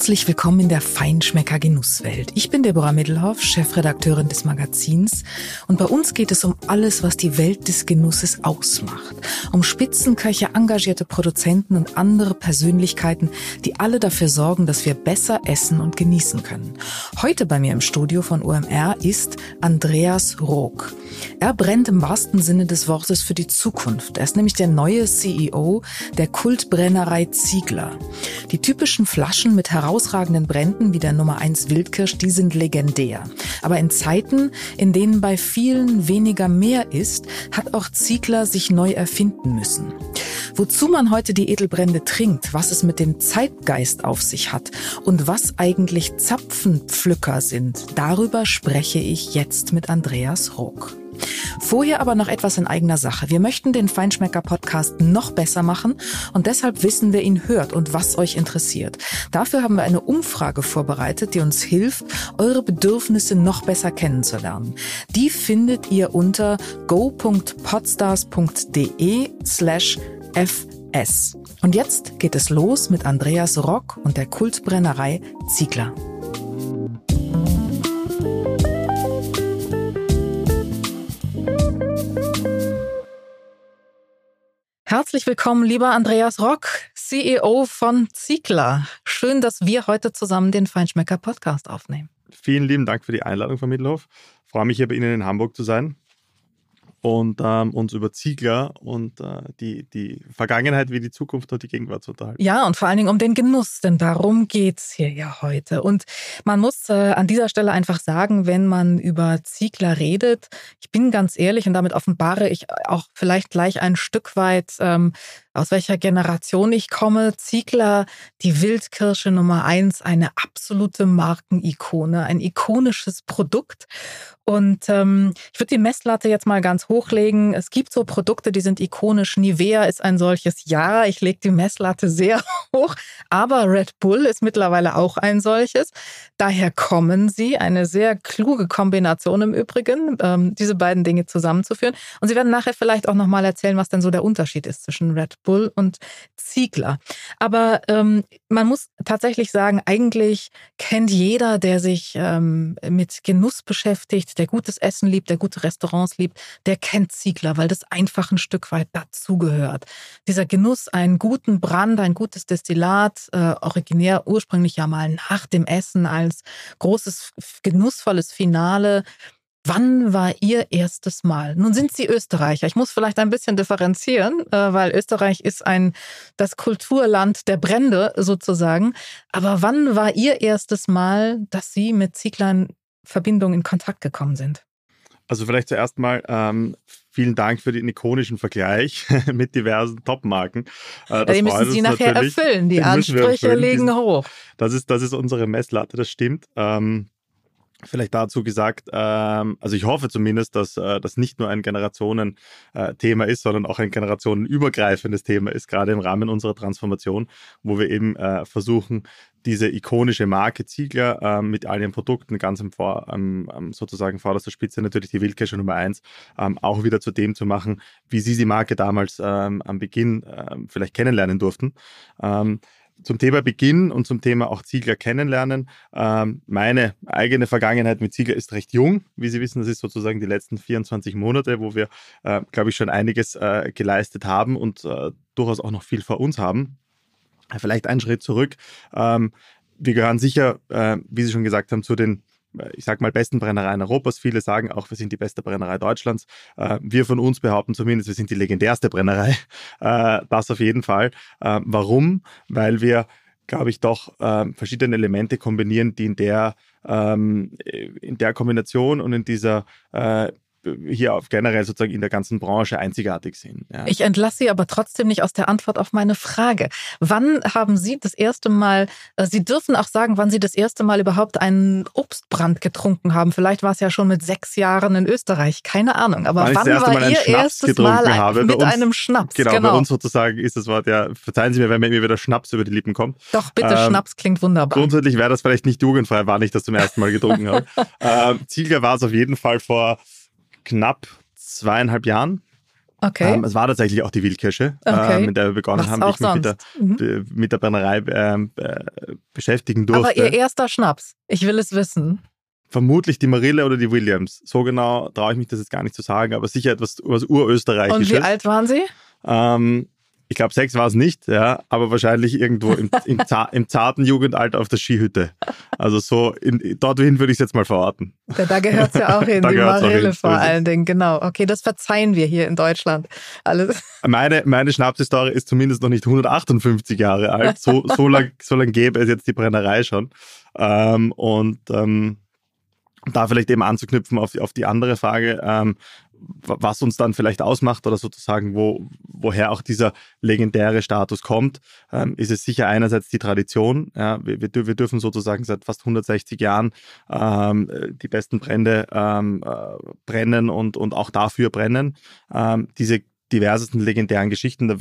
Herzlich willkommen in der Feinschmecker Genusswelt. Ich bin Deborah Middelhoff, Chefredakteurin des Magazins und bei uns geht es um alles, was die Welt des Genusses ausmacht. Um Spitzenköche, engagierte Produzenten und andere Persönlichkeiten, die alle dafür sorgen, dass wir besser essen und genießen können. Heute bei mir im Studio von OMR ist Andreas Rook. Er brennt im wahrsten Sinne des Wortes für die Zukunft. Er ist nämlich der neue CEO der Kultbrennerei Ziegler. Die typischen Flaschen mit herausragenden Bränden wie der Nummer 1 Wildkirsch, die sind legendär. Aber in Zeiten, in denen bei vielen weniger mehr ist, hat auch Ziegler sich neu erfinden müssen. Wozu man heute die Edelbrände trinkt, was es mit dem Zeitgeist auf sich hat und was eigentlich Zapfenpflücker sind, darüber spreche ich jetzt mit Andreas Ruck. Vorher aber noch etwas in eigener Sache. Wir möchten den Feinschmecker Podcast noch besser machen und deshalb wissen, wer ihn hört und was euch interessiert. Dafür haben wir eine Umfrage vorbereitet, die uns hilft, eure Bedürfnisse noch besser kennenzulernen. Die findet ihr unter go.podstars.de slash fs. Und jetzt geht es los mit Andreas Rock und der Kultbrennerei Ziegler. Herzlich willkommen, lieber Andreas Rock, CEO von Ziegler. Schön, dass wir heute zusammen den Feinschmecker Podcast aufnehmen. Vielen lieben Dank für die Einladung, Frau Mittelhoff. Ich freue mich, hier bei Ihnen in Hamburg zu sein und ähm, uns über Ziegler und äh, die, die Vergangenheit wie die Zukunft und die Gegenwart zu unterhalten. Ja, und vor allen Dingen um den Genuss, denn darum geht's hier ja heute. Und man muss äh, an dieser Stelle einfach sagen, wenn man über Ziegler redet, ich bin ganz ehrlich und damit offenbare ich auch vielleicht gleich ein Stück weit, ähm, aus welcher Generation ich komme. Ziegler, die Wildkirsche Nummer eins, eine absolute Markenikone, ein ikonisches Produkt. Und ähm, ich würde die Messlatte jetzt mal ganz hochlegen. Es gibt so Produkte, die sind ikonisch. Nivea ist ein solches. Ja, ich lege die Messlatte sehr hoch. Aber Red Bull ist mittlerweile auch ein solches. Daher kommen sie. Eine sehr kluge Kombination im Übrigen, ähm, diese beiden Dinge zusammenzuführen. Und Sie werden nachher vielleicht auch nochmal erzählen, was denn so der Unterschied ist zwischen Red Bull und Ziegler. Aber ähm, man muss tatsächlich sagen, eigentlich kennt jeder, der sich ähm, mit Genuss beschäftigt, der gutes Essen liebt, der gute Restaurants liebt, der kennt Ziegler, weil das einfach ein Stück weit dazugehört. Dieser Genuss, einen guten Brand, ein gutes Destillat, äh, originär ursprünglich ja mal nach dem Essen als großes, genussvolles Finale. Wann war Ihr erstes Mal? Nun sind Sie Österreicher. Ich muss vielleicht ein bisschen differenzieren, äh, weil Österreich ist ein das Kulturland der Brände sozusagen. Aber wann war Ihr erstes Mal, dass Sie mit Zieglern Verbindung in Kontakt gekommen sind? Also vielleicht zuerst mal ähm, vielen Dank für den ikonischen Vergleich mit diversen Topmarken. Äh, die müssen Sie nachher erfüllen. Die Ansprüche erfüllen. liegen hoch. Das ist, das ist unsere Messlatte, das stimmt. Ähm, Vielleicht dazu gesagt, ähm, also ich hoffe zumindest, dass äh, das nicht nur ein Generationen-Thema äh, ist, sondern auch ein generationenübergreifendes Thema ist, gerade im Rahmen unserer Transformation, wo wir eben äh, versuchen, diese ikonische Marke Ziegler äh, mit all ihren Produkten ganz im Vor, ähm, sozusagen vorderster Spitze, natürlich die Wildkirsche Nummer eins, ähm, auch wieder zu dem zu machen, wie Sie die Marke damals ähm, am Beginn ähm, vielleicht kennenlernen durften. Zum Thema Beginn und zum Thema auch Ziegler kennenlernen. Ähm, meine eigene Vergangenheit mit Ziegler ist recht jung. Wie Sie wissen, das ist sozusagen die letzten 24 Monate, wo wir, äh, glaube ich, schon einiges äh, geleistet haben und äh, durchaus auch noch viel vor uns haben. Vielleicht einen Schritt zurück. Ähm, wir gehören sicher, äh, wie Sie schon gesagt haben, zu den ich sag mal, besten Brennereien Europas. Viele sagen auch, wir sind die beste Brennerei Deutschlands. Äh, wir von uns behaupten zumindest, wir sind die legendärste Brennerei. Äh, das auf jeden Fall. Äh, warum? Weil wir glaube ich, doch verschiedene Elemente kombinieren, die in der, ähm, in der Kombination und in dieser hier auf generell sozusagen in der ganzen Branche einzigartig sind. Ja. Ich entlasse Sie aber trotzdem nicht aus der Antwort auf meine Frage. Wann haben Sie das erste Mal, äh, Sie dürfen auch sagen, wann Sie das erste Mal überhaupt einen Obstbrand getrunken haben. Vielleicht war es ja schon mit sechs Jahren in Österreich, keine Ahnung. Aber wann, wann war Ihr erstes Mal habe. mit uns, einem Schnaps? Genau, genau, bei uns sozusagen ist das Wort ja, verzeihen Sie mir, wenn mir wieder Schnaps über die Lippen kommt. Doch, bitte, ähm, Schnaps klingt wunderbar. Grundsätzlich wäre das vielleicht nicht jugendfrei, wann ich das zum ersten Mal getrunken habe. ähm, Zielger war es auf jeden Fall vor knapp zweieinhalb Jahren. Okay. Ähm, es war tatsächlich auch die Wildkirsche, Okay. äh, mit der wir begonnen Was haben, auch die ich mich mit der. Mhm. mit der Brennerei äh, beschäftigen durfte. Aber ihr erster Schnaps, ich will es wissen. Vermutlich die Marille oder die Williams. So genau traue ich mich das jetzt gar nicht zu sagen, aber sicher etwas, was Und urösterreichisches. wie alt waren Sie? Ähm, ich glaube, sechs war es nicht, ja, aber wahrscheinlich irgendwo im, im, im zarten Jugendalter auf der Skihütte. Also so, in, dorthin würde ich es jetzt mal verorten. Ja, da gehört es ja auch hin, die Marille vor allen Dingen, genau. Okay, das verzeihen wir hier in Deutschland. Alles. Meine, meine Schnapshistorie ist zumindest noch nicht 158 Jahre alt. So, so lang, so lang gäbe es jetzt die Brennerei schon. Ähm, und ähm, da vielleicht eben anzuknüpfen auf, die- auf die andere Frage, ähm, was uns dann vielleicht ausmacht oder sozusagen, wo, woher auch dieser legendäre Status kommt, ähm, ist es sicher einerseits die Tradition. Ja, wir, wir, dür- wir dürfen sozusagen seit fast 160 Jahren ähm, äh, die besten Brände ähm, äh, brennen und, und auch dafür brennen. Ähm, diese diversesten legendären Geschichten, da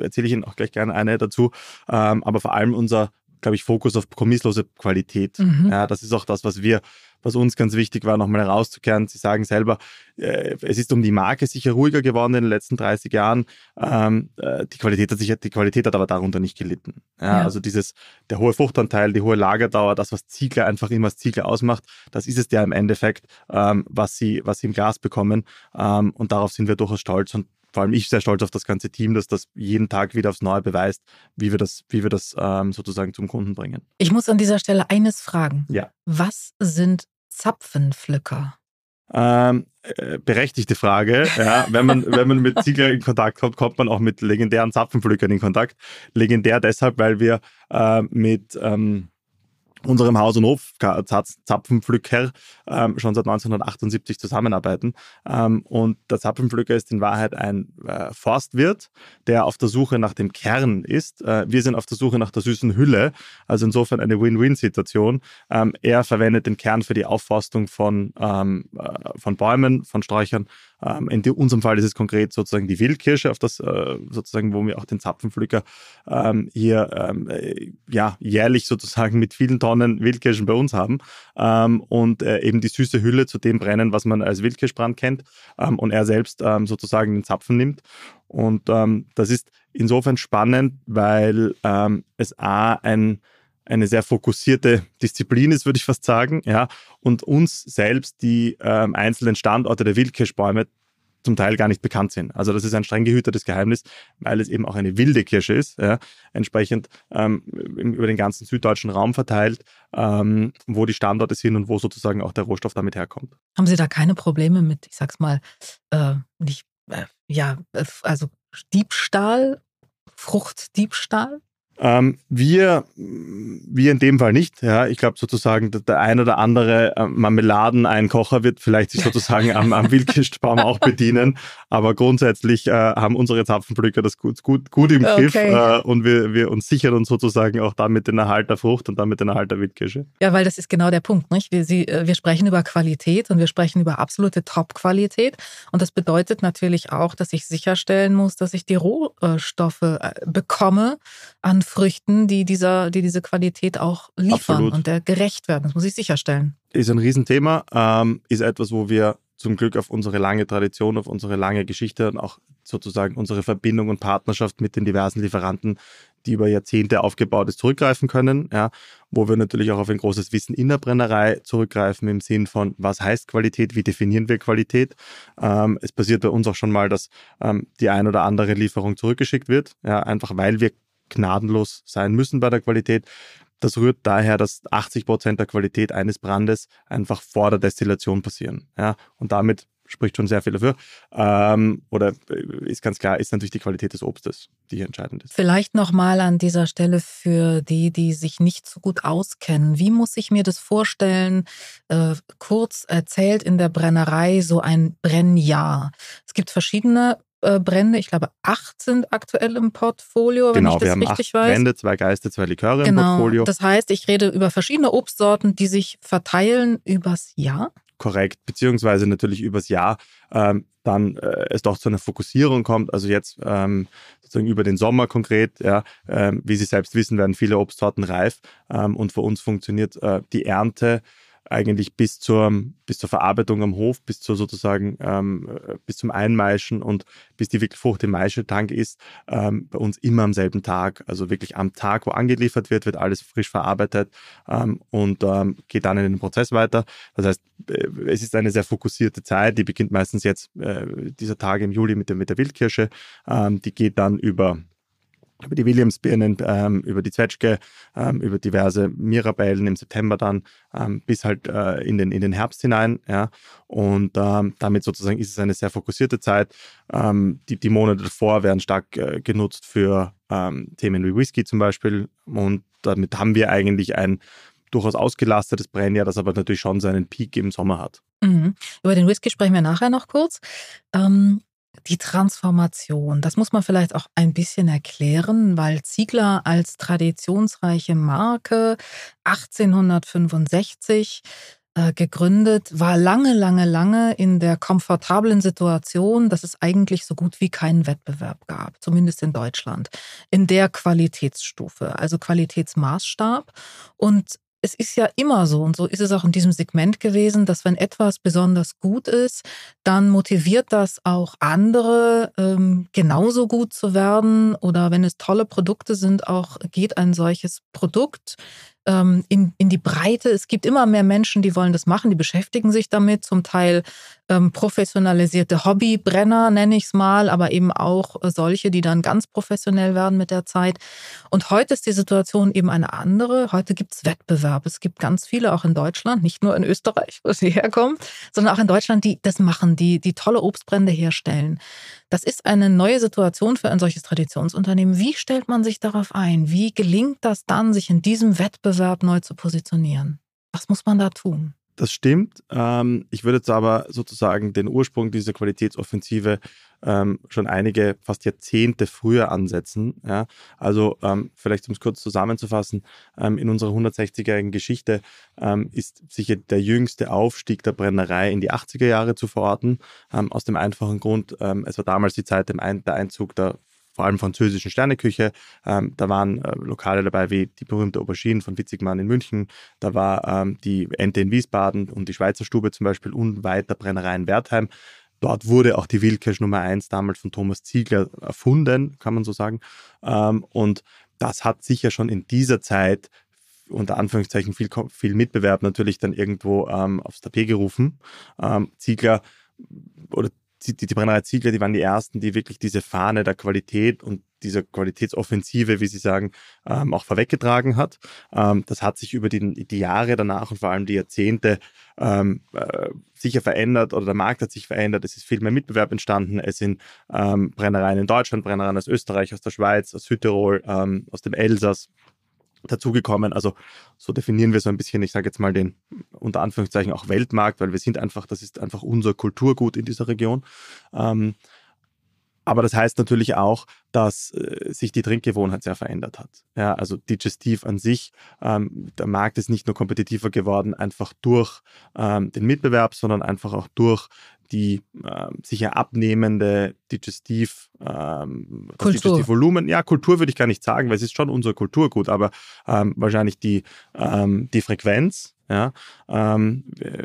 erzähle ich Ihnen auch gleich gerne eine dazu, ähm, aber vor allem unser, glaube ich, Fokus auf kompromisslose Qualität. Mhm. Ja, das ist auch das, was wir, was uns ganz wichtig war, nochmal herauszukehren. Sie sagen selber, äh, es ist um die Marke sicher ruhiger geworden in den letzten 30 Jahren. Ähm, äh, die Qualität hat sicher, die Qualität hat aber darunter nicht gelitten. Ja, Ja. Also dieses, der hohe Fruchtanteil, die hohe Lagerdauer, das, was Ziegler einfach immer als Ziegler ausmacht, das ist es ja im Endeffekt, ähm, was sie, was sie im Glas bekommen. Ähm, und darauf sind wir durchaus stolz und vor allem ich sehr stolz auf das ganze Team, dass das jeden Tag wieder aufs Neue beweist, wie wir das, wie wir das ähm, sozusagen zum Kunden bringen. Ich muss an dieser Stelle eines fragen. Ja. Was sind Zapfenpflücker? Ähm, äh, berechtigte Frage. Ja, wenn, man, wenn man mit Ziegler in Kontakt kommt, kommt man auch mit legendären Zapfenpflückern in Kontakt. Legendär deshalb, weil wir äh, mit ähm, unserem Haus- und Hof-Zapfenpflücker ähm, schon seit 1978 zusammenarbeiten. Ähm, und der Zapfenpflücker ist in Wahrheit ein äh, Forstwirt, der auf der Suche nach dem Kern ist. Äh, wir sind auf der Suche nach der süßen Hülle, also insofern eine Win-Win-Situation. Ähm, er verwendet den Kern für die Aufforstung von, ähm, äh, von Bäumen, von Sträuchern. Ähm, in unserem Fall ist es konkret sozusagen die Wildkirsche, auf das äh, sozusagen, wo wir auch den Zapfenpflücker ähm, hier ähm, äh, ja, jährlich sozusagen mit vielen Tonnen Wildkirschen bei uns haben ähm, und äh, eben die süße Hülle zu dem brennen, was man als Wildkirschbrand kennt ähm, und er selbst ähm, sozusagen den Zapfen nimmt. Und das ist insofern spannend, weil es A, ein, eine sehr fokussierte Disziplin ist, würde ich fast sagen, ja, und uns selbst die ähm, einzelnen Standorte der Wildkirschbäume zum Teil gar nicht bekannt sind. Also das ist ein streng gehütetes Geheimnis, weil es eben auch eine wilde Kirsche ist, ja, entsprechend ähm, über den ganzen süddeutschen Raum verteilt, ähm, wo die Standorte sind und wo sozusagen auch der Rohstoff damit herkommt. Haben Sie da keine Probleme mit, ich sag's mal, äh, nicht, äh, ja, äh, also Diebstahl, Fruchtdiebstahl? Ähm, wir, wir in dem Fall nicht. Ja, ich glaube sozusagen, der, ein oder andere äh, Marmeladen-Einkocher wird vielleicht sich sozusagen am, am Wildkirschbaum auch bedienen. Aber grundsätzlich äh, haben unsere Zapfenpflücker das gut, gut, gut im Griff Okay. äh, und wir, wir uns sichern uns sozusagen auch damit den Erhalt der Frucht und damit den Erhalt der Wildkirsche. Ja, weil das ist genau der Punkt. Nicht? Wir, Sie, äh, wir sprechen über Qualität und wir sprechen über absolute Top-Qualität. Und das bedeutet natürlich auch, dass ich sicherstellen muss, dass ich die Rohstoffe äh, bekomme an Früchten, die, dieser, die diese Qualität auch liefern Absolut. und der gerecht werden. Das muss ich sicherstellen. ist ein Riesenthema, ähm, ist etwas, wo wir zum Glück auf unsere lange Tradition, auf unsere lange Geschichte und auch sozusagen unsere Verbindung und Partnerschaft mit den diversen Lieferanten, die über Jahrzehnte aufgebaut ist, zurückgreifen können. Ja, wo wir natürlich auch auf ein großes Wissen in der Brennerei zurückgreifen im Sinn von, was heißt Qualität, wie definieren wir Qualität. Ähm, es passiert bei uns auch schon mal, dass ähm, die ein oder andere Lieferung zurückgeschickt wird, ja, einfach weil wir gnadenlos sein müssen bei der Qualität. Das rührt daher, dass 80 Prozent der Qualität eines Brandes einfach vor der Destillation passieren. Ja, und damit spricht schon sehr viel dafür. Ähm, oder äh, ist ganz klar, ist natürlich die Qualität des Obstes, die hier entscheidend ist. Vielleicht nochmal an dieser Stelle für die, die sich nicht so gut auskennen. Wie muss ich mir das vorstellen? Äh, kurz erzählt in der Brennerei so ein Brennjahr. Es gibt verschiedene äh, Brände. Ich glaube, acht sind aktuell im Portfolio, wenn Genau, ich wir das haben richtig acht weiß. Brände, zwei Geiste, zwei Liköre im genau. Portfolio. Das heißt, ich rede über verschiedene Obstsorten, die sich verteilen übers Jahr. korrekt, beziehungsweise natürlich übers Jahr ähm, dann äh, es doch zu einer Fokussierung kommt. Also jetzt ähm, sozusagen über den Sommer konkret, ja, ähm, wie Sie selbst wissen, werden viele Obstsorten reif ähm, und für uns funktioniert äh, die Ernte eigentlich bis zur, bis zur Verarbeitung am Hof, bis zur sozusagen, ähm, bis zum Einmeischen und bis die wirklich Frucht im Maischetank ist, ähm, bei uns immer am selben Tag. Also wirklich am Tag, wo angeliefert wird, wird alles frisch verarbeitet ähm, und ähm, geht dann in den Prozess weiter. Das heißt, äh, es ist eine sehr fokussierte Zeit, die beginnt meistens jetzt äh, dieser Tag im Juli mit der, mit der Wildkirsche. Ähm, die geht dann über über die Williamsbirnen, ähm, über die Zwetschge, ähm, über diverse Mirabellen im September dann ähm, bis halt äh, in, den, in den Herbst hinein. Ja. Und ähm, damit sozusagen ist es eine sehr fokussierte Zeit. Ähm, die, die Monate davor werden stark äh, genutzt für ähm, Themen wie Whisky zum Beispiel. Und damit haben wir eigentlich ein durchaus ausgelastetes Brennjahr, das aber natürlich schon seinen Peak im Sommer hat. Mhm. Über den Whisky sprechen wir nachher noch kurz. Ähm, die Transformation, das muss man vielleicht auch ein bisschen erklären, weil Ziegler als traditionsreiche Marke 1865 äh, gegründet, war lange, lange, lange in der komfortablen Situation, dass es eigentlich so gut wie keinen Wettbewerb gab, zumindest in Deutschland, in der Qualitätsstufe, also Qualitätsmaßstab. Und es ist ja immer so, und so ist es auch in diesem Segment gewesen, dass wenn etwas besonders gut ist, dann motiviert das auch andere, ähm, genauso gut zu werden. Oder wenn es tolle Produkte sind, auch geht ein solches Produkt ähm, in, in die Breite. Es gibt immer mehr Menschen, die wollen das machen, die beschäftigen sich damit, zum Teil ähm, professionalisierte Hobbybrenner, nenne ich es mal, aber eben auch äh, solche, die dann ganz professionell werden mit der Zeit. Und heute ist die Situation eben eine andere. Heute gibt es Wettbewerb. Es gibt ganz viele, auch in Deutschland, nicht nur in Österreich, wo sie herkommen, sondern auch in Deutschland, die das machen, die, die tolle Obstbrände herstellen. Das ist eine neue Situation für ein solches Traditionsunternehmen. Wie stellt man sich darauf ein? Wie gelingt das dann, sich in diesem Wettbewerb neu zu positionieren? Was muss man da tun? Das stimmt. Ähm, ich würde jetzt aber sozusagen den Ursprung dieser Qualitätsoffensive ähm, schon einige, fast Jahrzehnte früher ansetzen. Ja? Also ähm, vielleicht um es kurz zusammenzufassen, in unserer 160-jährigen Geschichte ist sicher der jüngste Aufstieg der Brennerei in die 80er Jahre zu verorten. aus dem einfachen Grund, es war damals die Zeit der Einzug der vor allem französischen Sterneküche. Ähm, da waren äh, Lokale dabei wie die berühmte Aubergine von Witzigmann in München. Da war ähm, die Ente in Wiesbaden und die Schweizer Stube zum Beispiel unweit der Brennerei in Wertheim. Dort wurde auch die Wildkirsch Nummer 1 damals von Thomas Ziegler erfunden, kann man so sagen. Ähm, und das hat sicher schon in dieser Zeit unter Anführungszeichen viel, viel Mitbewerb natürlich dann irgendwo ähm, aufs Tapet gerufen. Ähm, Ziegler oder die, die, Brennerei Ziegler, die waren die ersten, die wirklich diese Fahne der Qualität und dieser Qualitätsoffensive, wie Sie sagen, ähm, auch vorweggetragen hat. Ähm, das hat sich über die, die, Jahre danach und vor allem die Jahrzehnte ähm, äh, sicher verändert oder der Markt hat sich verändert. Es ist viel mehr Mitbewerb entstanden. Es sind ähm, Brennereien in Deutschland, Brennereien aus Österreich, aus der Schweiz, aus Südtirol, ähm, aus dem Elsass dazugekommen. Also so definieren wir so ein bisschen, ich sage jetzt mal den unter Anführungszeichen auch Weltmarkt, weil wir sind einfach, das ist einfach unser Kulturgut in dieser Region. Ähm, aber das heißt natürlich auch, dass äh, sich die Trinkgewohnheit sehr verändert hat. Ja, also Digestiv an sich, ähm, der Markt ist nicht nur kompetitiver geworden, einfach durch ähm, den Mitbewerb, sondern einfach auch durch die äh, sicher abnehmende Digestiv, ähm, Digestivvolumen. Ja, Kultur würde ich gar nicht sagen, weil es ist schon unser Kulturgut, aber ähm, wahrscheinlich die, ähm, die Frequenz. Ja, ähm,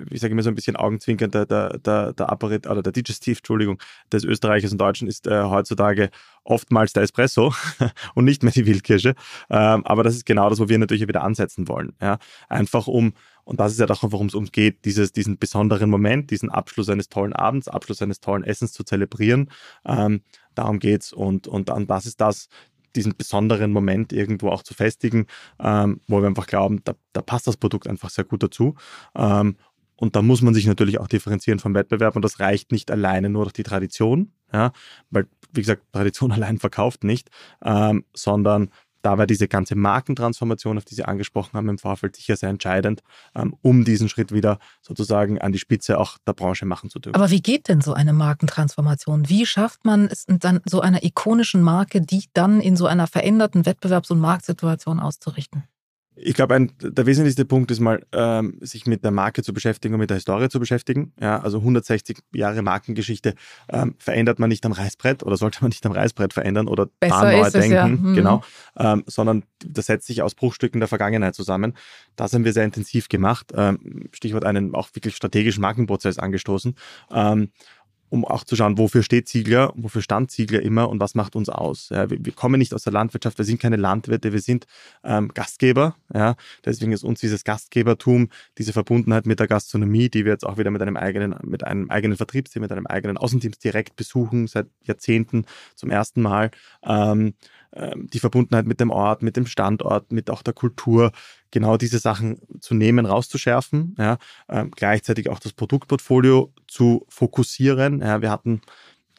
ich sage immer so ein bisschen augenzwinkernd, der, der, der, der Apparat oder der Digestiv, Entschuldigung, des Österreichers und Deutschen ist äh, heutzutage oftmals der Espresso und nicht mehr die Wildkirsche. Ähm, aber das ist genau das, wo wir natürlich wieder ansetzen wollen. Ja? Einfach um und das ist ja auch, worum es uns geht, dieses, diesen besonderen Moment, diesen Abschluss eines tollen Abends, Abschluss eines tollen Essens zu zelebrieren. Ähm, darum geht es. Und, und, und das ist das, diesen besonderen Moment irgendwo auch zu festigen, ähm, wo wir einfach glauben, da, da, passt das Produkt einfach sehr gut dazu. Ähm, und da muss man sich natürlich auch differenzieren vom Wettbewerb und das reicht nicht alleine nur durch die Tradition, ja, weil, wie gesagt, Tradition allein verkauft nicht, ähm, sondern da war diese ganze Markentransformation, auf die Sie angesprochen haben im Vorfeld, sicher sehr entscheidend, ähm, um diesen Schritt wieder sozusagen an die Spitze auch der Branche machen zu dürfen. Aber wie geht denn so eine Markentransformation? Wie schafft man es dann so einer ikonischen Marke, die dann in so einer veränderten Wettbewerbs- und Marktsituation auszurichten? Ich glaube, der wesentlichste Punkt ist mal, ähm, sich mit der Marke zu beschäftigen und mit der Historie zu beschäftigen. Ja, also 160 Jahre Markengeschichte ähm, verändert man nicht am Reißbrett oder sollte man nicht am Reißbrett verändern oder Besser neu denken, ja. mhm. genau, ähm, sondern das setzt sich aus Bruchstücken der Vergangenheit zusammen. Das haben wir sehr intensiv gemacht. Ähm, Stichwort einen auch wirklich strategischen Markenprozess angestoßen. Um auch zu schauen, wofür steht Ziegler, wofür stand Ziegler immer und was macht uns aus. Ja, wir, wir, kommen nicht aus der Landwirtschaft, wir sind keine Landwirte, wir sind ähm, Gastgeber. Ja, deswegen ist uns dieses Gastgebertum, diese Verbundenheit mit der Gastronomie, die wir jetzt auch wieder mit einem eigenen, mit einem eigenen Vertriebsteam, mit einem eigenen Außendienst direkt besuchen, seit Jahrzehnten zum ersten Mal. Ähm, die Verbundenheit mit dem Ort, mit dem Standort, mit auch der Kultur, genau diese Sachen zu nehmen, rauszuschärfen, ja, ähm, gleichzeitig auch das Produktportfolio zu fokussieren. Ja, wir hatten,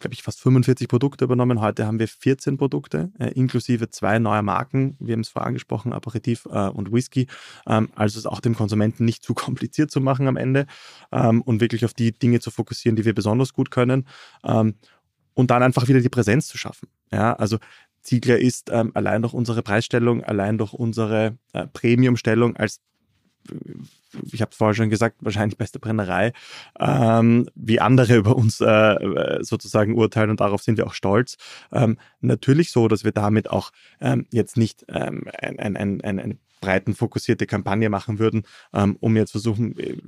glaube ich, fast 45 Produkte übernommen. Heute haben wir 14 Produkte, äh, inklusive zwei neue Marken. Wir haben es vorher angesprochen, Aperitif äh, und Whisky. Ähm, also es auch dem Konsumenten nicht zu kompliziert zu machen am Ende ähm, und wirklich auf die Dinge zu fokussieren, die wir besonders gut können. Ähm, und dann einfach wieder die Präsenz zu schaffen. Ja, also Ziegler ist ähm, allein durch unsere Preisstellung, allein durch unsere äh, Premiumstellung als ich habe es vorher schon gesagt, wahrscheinlich beste Brennerei, ähm, wie andere über uns äh, sozusagen urteilen und darauf sind wir auch stolz. Ähm, natürlich so, dass wir damit auch ähm, jetzt nicht ähm, ein, ein, ein, ein, breitenfokussierte Kampagne machen würden, ähm, um jetzt versuchen, äh,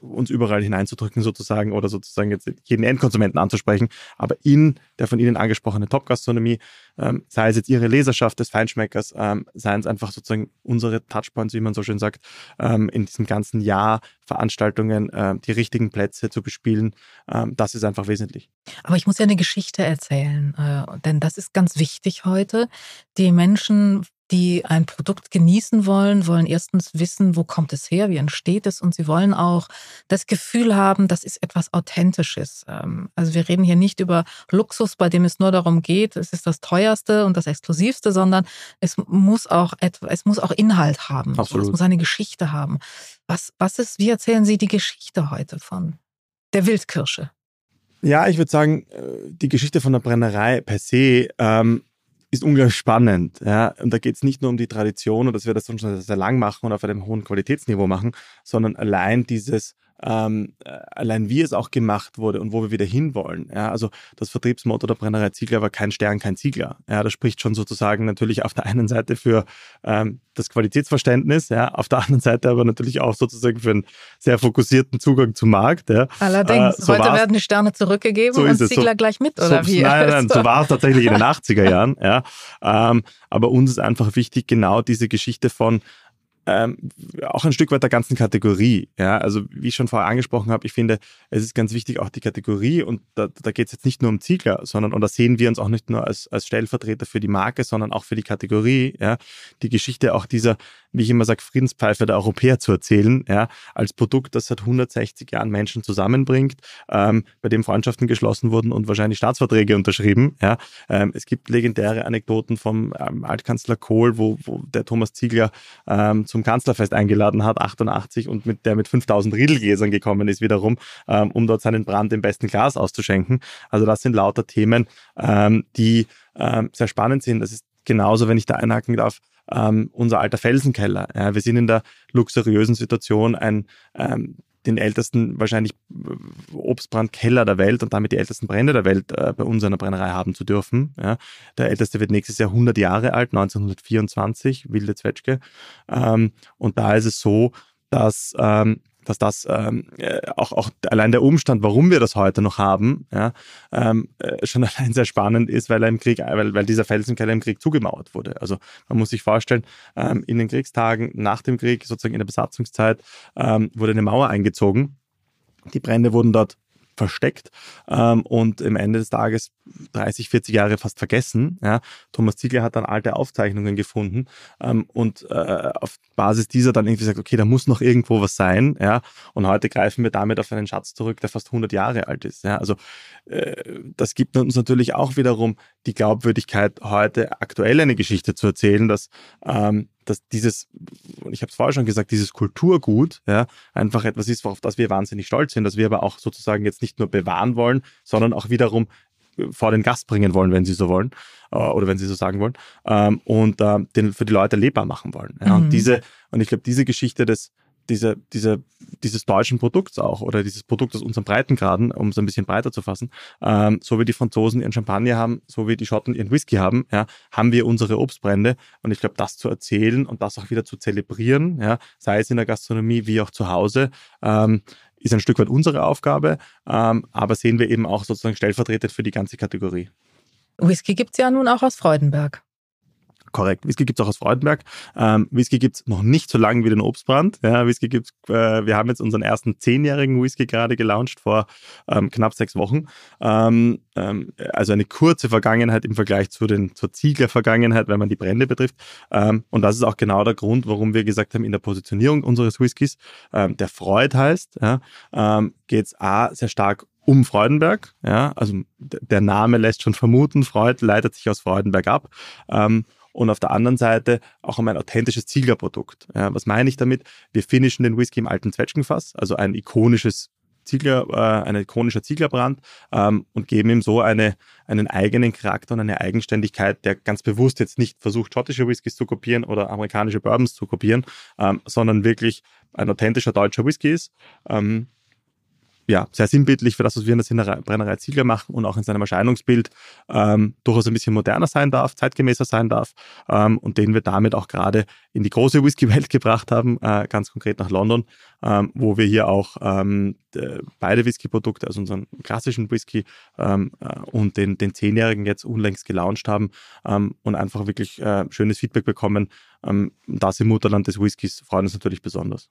uns überall hineinzudrücken sozusagen oder sozusagen jetzt jeden Endkonsumenten anzusprechen. Aber in der von Ihnen angesprochenen Top-Gastronomie, ähm, sei es jetzt Ihre Leserschaft des Feinschmeckers, ähm, seien es einfach sozusagen unsere Touchpoints, wie man so schön sagt, ähm, in diesem ganzen Jahr Veranstaltungen, äh, die richtigen Plätze zu bespielen, ähm, das ist einfach wesentlich. Aber ich muss ja eine Geschichte erzählen, äh, denn das ist ganz wichtig heute. Die Menschen die ein Produkt genießen wollen, wollen erstens wissen, wo kommt es her, wie entsteht es und sie wollen auch das Gefühl haben, das ist etwas Authentisches. Ähm, also wir reden hier nicht über Luxus, bei dem es nur darum geht, es ist das teuerste und das exklusivste, sondern es muss auch etwas, es muss auch Inhalt haben. Absolut. Es muss eine Geschichte haben. Was, was ist, wie erzählen Sie die Geschichte heute von der Wildkirsche? Ja, ich würde sagen, äh, die Geschichte von der Brennerei per se ähm, ist unglaublich spannend. Ja? Und da geht es nicht nur um die Tradition und dass wir das schon sehr lang machen und auf einem hohen Qualitätsniveau machen, sondern allein dieses ähm, äh, allein wie es auch gemacht wurde und wo wir wieder hinwollen. Ja, also das Vertriebsmotto der Brennerei Ziegler war kein Stern, kein Ziegler. Ja, das spricht schon sozusagen natürlich auf der einen Seite für ähm, das Qualitätsverständnis, ja, auf der anderen Seite aber natürlich auch sozusagen für einen sehr fokussierten Zugang zum Markt. Ja. Allerdings, äh, so heute werden die Sterne zurückgegeben so und Ziegler so, gleich mit, oder wie? Nein, nein, so war es tatsächlich in den 80er Jahren. Ja. Ähm, aber uns ist einfach wichtig, genau diese Geschichte von ähm, auch ein Stück weit der ganzen Kategorie. Ja, also wie ich schon vorher angesprochen habe, ich finde, es ist ganz wichtig, auch die Kategorie und da, da geht es jetzt nicht nur um Ziegler, sondern und da sehen wir uns auch nicht nur als, als Stellvertreter für die Marke, sondern auch für die Kategorie, ja, die Geschichte auch dieser, wie ich immer sage, Friedenspfeife der Europäer zu erzählen, ja, als Produkt, das seit 160 Jahren Menschen zusammenbringt, ähm, bei dem Freundschaften geschlossen wurden und wahrscheinlich Staatsverträge unterschrieben. Ja. Ähm, es gibt legendäre Anekdoten vom ähm, Altkanzler Kohl, wo, wo der Thomas Ziegler ähm, zum Kanzlerfest eingeladen hat, 88, und mit der mit 5000 Riedelgläsern gekommen ist wiederum, ähm, um dort seinen Brand im besten Glas auszuschenken. Also das sind lauter Themen, ähm, die sehr spannend sind. Das ist genauso, wenn ich da einhaken darf, ähm, unser alter Felsenkeller. Ja, wir sind in der luxuriösen Situation, ein ähm, den ältesten wahrscheinlich äh, Obstbrandkeller der Welt und damit die ältesten Brände der Welt äh, bei uns in der Brennerei haben zu dürfen. Ja. Der älteste wird nächstes Jahr 100 Jahre alt, 1924, Wilde Zwetschge. Ähm, und da ist es so, dass ähm, dass das ähm, äh, auch, auch allein der Umstand, warum wir das heute noch haben, ja, ähm, äh, schon allein sehr spannend ist, weil er im Krieg, weil, weil dieser Felsenkeller im Krieg zugemauert wurde. Also man muss sich vorstellen, ähm, in den Kriegstagen nach dem Krieg, sozusagen in der Besatzungszeit, ähm, wurde eine Mauer eingezogen. Die Brände wurden dort versteckt ähm, und im Ende des Tages 30, 40 Jahre fast vergessen. Ja. Thomas Ziegler hat dann alte Aufzeichnungen gefunden ähm, und äh, auf Basis dieser dann irgendwie gesagt, okay, da muss noch irgendwo was sein. Ja. Und heute greifen wir damit auf einen Schatz zurück, der fast 100 Jahre alt ist. Ja. Also äh, das gibt uns natürlich auch wiederum die Glaubwürdigkeit, heute aktuell eine Geschichte zu erzählen, dass ähm, dass dieses, ich habe es vorher schon gesagt, dieses Kulturgut ja, einfach etwas ist, auf das wir wahnsinnig stolz sind, dass wir aber auch sozusagen jetzt nicht nur bewahren wollen, sondern auch wiederum vor den Gast bringen wollen, wenn sie so wollen, äh, oder wenn sie so sagen wollen, ähm, und äh, den für die Leute lebbar machen wollen. Ja? Mhm. Und diese, und ich glaube, diese Geschichte des diese, diese, dieses deutschen Produkts auch oder dieses Produkt aus unseren Breitengraden, um es ein bisschen breiter zu fassen, ähm, so wie die Franzosen ihren Champagner haben, so wie die Schotten ihren Whisky haben, ja, haben wir unsere Obstbrände. Und ich glaube, das zu erzählen und das auch wieder zu zelebrieren, ja, sei es in der Gastronomie wie auch zu Hause, ähm, ist ein Stück weit unsere Aufgabe, ähm, aber sehen wir eben auch sozusagen stellvertretend für die ganze Kategorie. Whisky gibt es ja nun auch aus Freudenberg. Korrekt. Whisky gibt es auch aus Freudenberg. Ähm, Whisky gibt es noch nicht so lange wie den Obstbrand. Ja, Whisky gibt's, äh, wir haben jetzt unseren ersten zehnjährigen Whisky gerade gelauncht vor ähm, knapp sechs Wochen. Ähm, ähm also eine kurze Vergangenheit im Vergleich zu den, zur Ziegler-Vergangenheit, wenn man die Brände betrifft. Ähm, und das ist auch genau der Grund, warum wir gesagt haben, in der Positionierung unseres Whiskys, ähm, der Freud heißt, ja, geht es A, sehr stark um Freudenberg. Ja, also der Name lässt schon vermuten, Freud leitet sich aus Freudenberg ab. Ähm, und auf der anderen Seite auch um ein authentisches Zieglerprodukt. Ja, was meine ich damit? Wir finishen den Whisky im alten Zwetschgenfass, also ein ikonisches Ziegler, äh, ein ikonischer Zieglerbrand ähm, und geben ihm so eine, einen eigenen Charakter und eine Eigenständigkeit, der ganz bewusst jetzt nicht versucht, schottische Whiskys zu kopieren oder amerikanische Bourbons zu kopieren, ähm, sondern wirklich ein authentischer deutscher Whisky ist. Ähm, ja, sehr sinnbildlich für das, was wir in der Brennerei Ziegler machen und auch in seinem Erscheinungsbild ähm, durchaus ein bisschen moderner sein darf, zeitgemäßer sein darf ähm, und den wir damit auch gerade in die große Whisky-Welt gebracht haben, äh, ganz konkret nach London, ähm, wo wir hier auch ähm, beide Whisky-Produkte, also unseren klassischen Whisky ähm, äh, und den, den zehnjährigen jetzt unlängst gelauncht haben ähm, und einfach wirklich äh, schönes Feedback bekommen. das im Mutterland des Whiskys freuen uns natürlich besonders.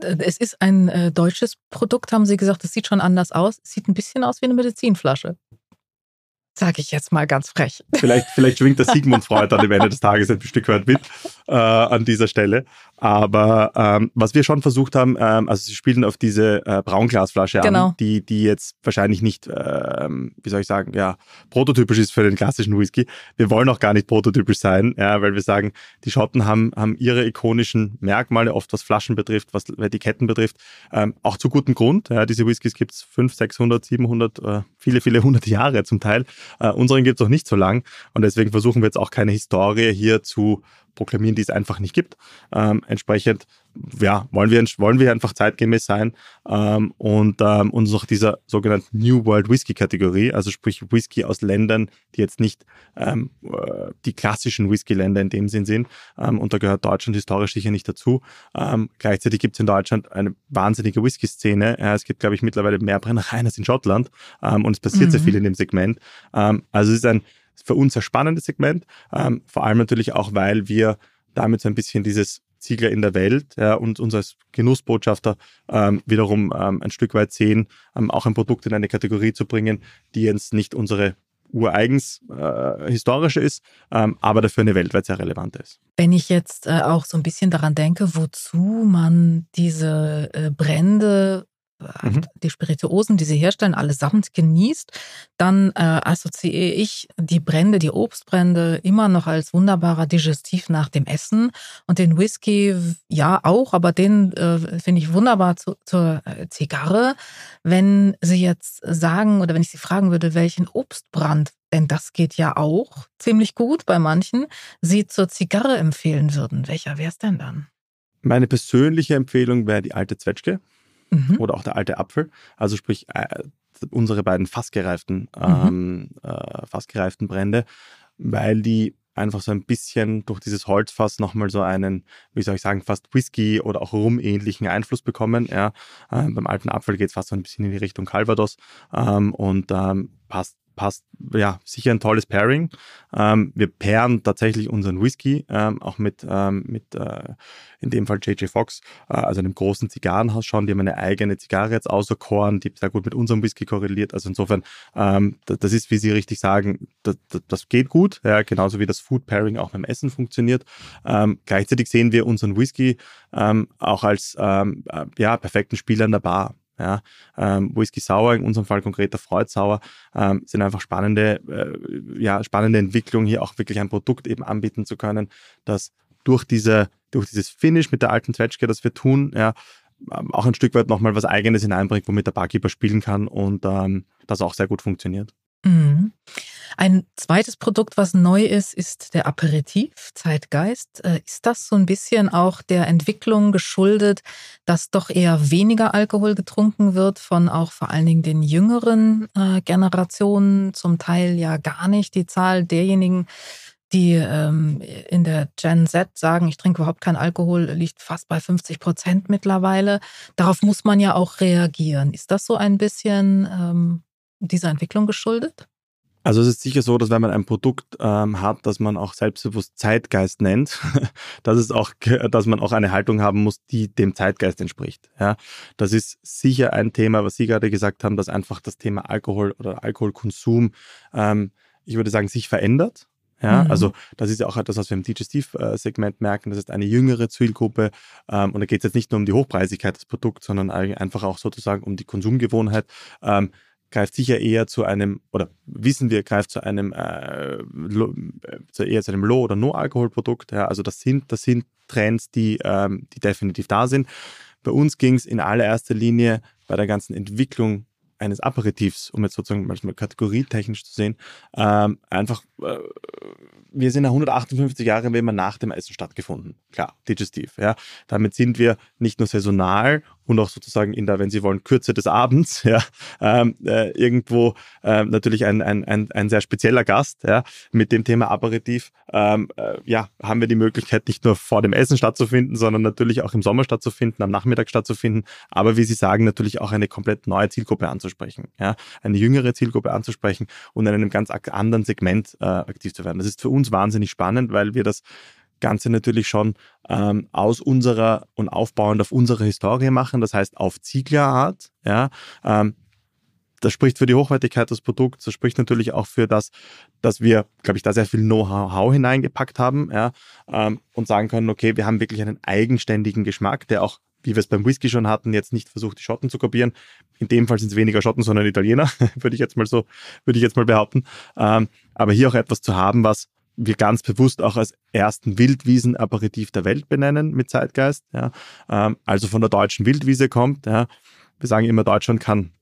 Es ist ein äh, deutsches Produkt, haben Sie gesagt. Es sieht schon anders aus. Es sieht ein bisschen aus wie eine Medizinflasche. Sage ich jetzt mal ganz frech. Vielleicht, vielleicht schwingt der Sigmund Freud an dem Ende des Tages ein Stück weit mit äh, an dieser Stelle. Aber ähm, was wir schon versucht haben, ähm, also sie spielen auf diese äh, Braunglasflasche genau. an, die, die jetzt wahrscheinlich nicht, ähm, wie soll ich sagen, ja, prototypisch ist für den klassischen Whisky. Wir wollen auch gar nicht prototypisch sein, ja, weil wir sagen, die Schotten haben, haben ihre ikonischen Merkmale, oft was Flaschen betrifft, was Etiketten betrifft, ähm, auch zu gutem Grund. Ja, diese Whiskys gibt es 500, 600, 700, äh, viele, viele hundert Jahre zum Teil. Äh, unseren gibt es auch nicht so lang und deswegen versuchen wir jetzt auch keine Historie hier zu proklamieren, die es einfach nicht gibt. Ähm, entsprechend ja, wollen wir, wollen wir einfach zeitgemäß sein ähm, und ähm, uns noch dieser sogenannten New World Whisky Kategorie, also sprich Whisky aus Ländern, die jetzt nicht ähm, äh, die klassischen Whisky-Länder in dem Sinn sind. Ähm, und da gehört Deutschland historisch sicher nicht dazu. Ähm, gleichzeitig gibt es in Deutschland eine wahnsinnige Whisky-Szene. Ja, es gibt, glaube ich, mittlerweile mehr Brennereien als in Schottland ähm, und es passiert mhm. sehr viel in dem Segment. also es ist ein für uns ein spannendes Segment, vor allem natürlich auch, weil wir damit so ein bisschen dieses Ziegler in der Welt ja, und uns als Genussbotschafter ähm, wiederum ähm, ein Stück weit sehen, ähm, auch ein Produkt in eine Kategorie zu bringen, die jetzt nicht unsere ureigens äh, historische ist, ähm, aber dafür eine weltweit sehr relevante ist. Wenn ich jetzt äh, auch so ein bisschen daran denke, wozu man diese äh, Brände mhm. die Spirituosen, die sie herstellen, allesamt genießt, dann äh, assoziiere ich die Brände, die Obstbrände immer noch als wunderbarer Digestiv nach dem Essen und den Whisky ja auch, aber den äh, finde ich wunderbar zu, zur äh, Zigarre. Wenn Sie jetzt sagen oder wenn ich Sie fragen würde, welchen Obstbrand denn das geht ja auch ziemlich gut bei manchen, Sie zur Zigarre empfehlen würden. Welcher wäre es denn dann? Meine persönliche Empfehlung wäre die alte Zwetschge mhm. oder auch der alte Apfel. Also sprich äh, unsere beiden fastgereiften, mhm. ähm, äh, fastgereiften Brände, weil die einfach so ein bisschen durch dieses Holzfass nochmal so einen, wie soll ich sagen, fast Whisky oder auch Rum-ähnlichen Einfluss bekommen. Ja. Ähm, beim alten Apfel geht es fast so ein bisschen in die Richtung Calvados ähm, und ähm, passt passt ja sicher ein tolles Pairing. Ähm, wir pairen tatsächlich unseren Whisky ähm, auch mit, ähm, mit äh, in dem Fall JJ Fox, äh, also einem großen Zigarrenhaus schon. Die haben eine eigene Zigarre jetzt auserkoren, die sehr gut mit unserem Whisky korreliert. Also insofern, ähm, das, ist, wie Sie richtig sagen, das, das, das, geht gut, ja, genauso wie das Food Pairing auch beim Essen funktioniert. Ähm, gleichzeitig sehen wir unseren Whisky ähm, auch als äh, ja, perfekten Spieler in der Bar. Ja, ähm, Whisky Sauer, in unserem Fall konkreter Freud Sauer, ähm, sind einfach spannende, äh, ja, spannende Entwicklungen, hier auch wirklich ein Produkt eben anbieten zu können, das durch diese, durch dieses Finish mit der alten Zwetschge, das wir tun, ja, ähm, auch ein Stück weit nochmal was Eigenes hineinbringt, womit der Barkeeper spielen kann und ähm, das auch sehr gut funktioniert. Mhm. Ein zweites Produkt, was neu ist, ist der Aperitif Zeitgeist. Äh, ist das so ein bisschen auch der Entwicklung geschuldet, dass doch eher weniger Alkohol getrunken wird von auch vor allen Dingen den jüngeren äh, Generationen, zum Teil ja gar nicht. Die Zahl derjenigen, die ähm, in der Gen Z sagen, ich trinke überhaupt keinen Alkohol, liegt fast bei 50 Prozent mittlerweile. Darauf muss man ja auch reagieren. Ist das so ein bisschen ähm, dieser Entwicklung geschuldet? Also es ist sicher so, dass wenn man ein Produkt ähm, hat, das man auch selbstbewusst Zeitgeist nennt, dass es auch, dass man auch eine Haltung haben muss, die dem Zeitgeist entspricht. Ja, das ist sicher ein Thema, was Sie gerade gesagt haben, dass einfach das Thema Alkohol oder Alkoholkonsum, ähm, ich würde sagen, sich verändert. Ja, mhm. also das ist ja auch etwas, was wir im Digestiv-Segment merken. Das ist eine jüngere Zielgruppe. Ähm, und da geht es jetzt nicht nur um die Hochpreisigkeit des Produkts, sondern einfach auch sozusagen um die Konsumgewohnheit. Ähm, greift sicher eher zu einem, oder wissen wir, greift zu einem, äh, zu eher zu einem Low- oder No-Alkohol-Produkt. Ja, also das sind, das sind Trends, die, ähm, die definitiv da sind. Bei uns ging es in allererster Linie bei der ganzen Entwicklung eines Aperitifs, um jetzt sozusagen mal kategorietechnisch zu sehen, ähm, einfach, äh, wir sind ja 158 Jahre, wenn man nach dem Essen stattgefunden. Klar, digestiv. Ja. Damit sind wir nicht nur saisonal und auch sozusagen in der, wenn Sie wollen, Kürze des Abends, ja, ähm, äh, irgendwo äh, natürlich ein, ein, ein, ein sehr spezieller Gast, ja, mit dem Thema Aperitif, ähm, äh, ja, haben wir die Möglichkeit, nicht nur vor dem Essen stattzufinden, sondern natürlich auch im Sommer stattzufinden, am Nachmittag stattzufinden, aber wie Sie sagen, natürlich auch eine komplett neue Zielgruppe anzusprechen, ja, eine jüngere Zielgruppe anzusprechen und in einem ganz anderen Segment äh, aktiv zu werden. Das ist für uns wahnsinnig spannend, weil wir das Ganze natürlich schon ähm, aus unserer und aufbauend auf unserer Historie machen, das heißt auf Zieglerart. Ja, ähm, das spricht für die Hochwertigkeit des Produkts, das spricht natürlich auch für das, dass wir, glaube ich, da sehr viel Know-how hineingepackt haben ja, ähm, und sagen können, okay, wir haben wirklich einen eigenständigen Geschmack, der auch, wie wir es beim Whisky schon hatten, jetzt nicht versucht, die Schotten zu kopieren. In dem Fall sind es weniger Schotten, sondern Italiener, würde ich jetzt mal so, würde ich jetzt mal behaupten. Ähm, aber hier auch etwas zu haben, was wir ganz bewusst auch als ersten Wildwiesen-Aperitif der Welt benennen mit Zeitgeist. Ja. Ähm, also von der deutschen Wildwiese kommt. Ja. Wir sagen immer, Deutschland kann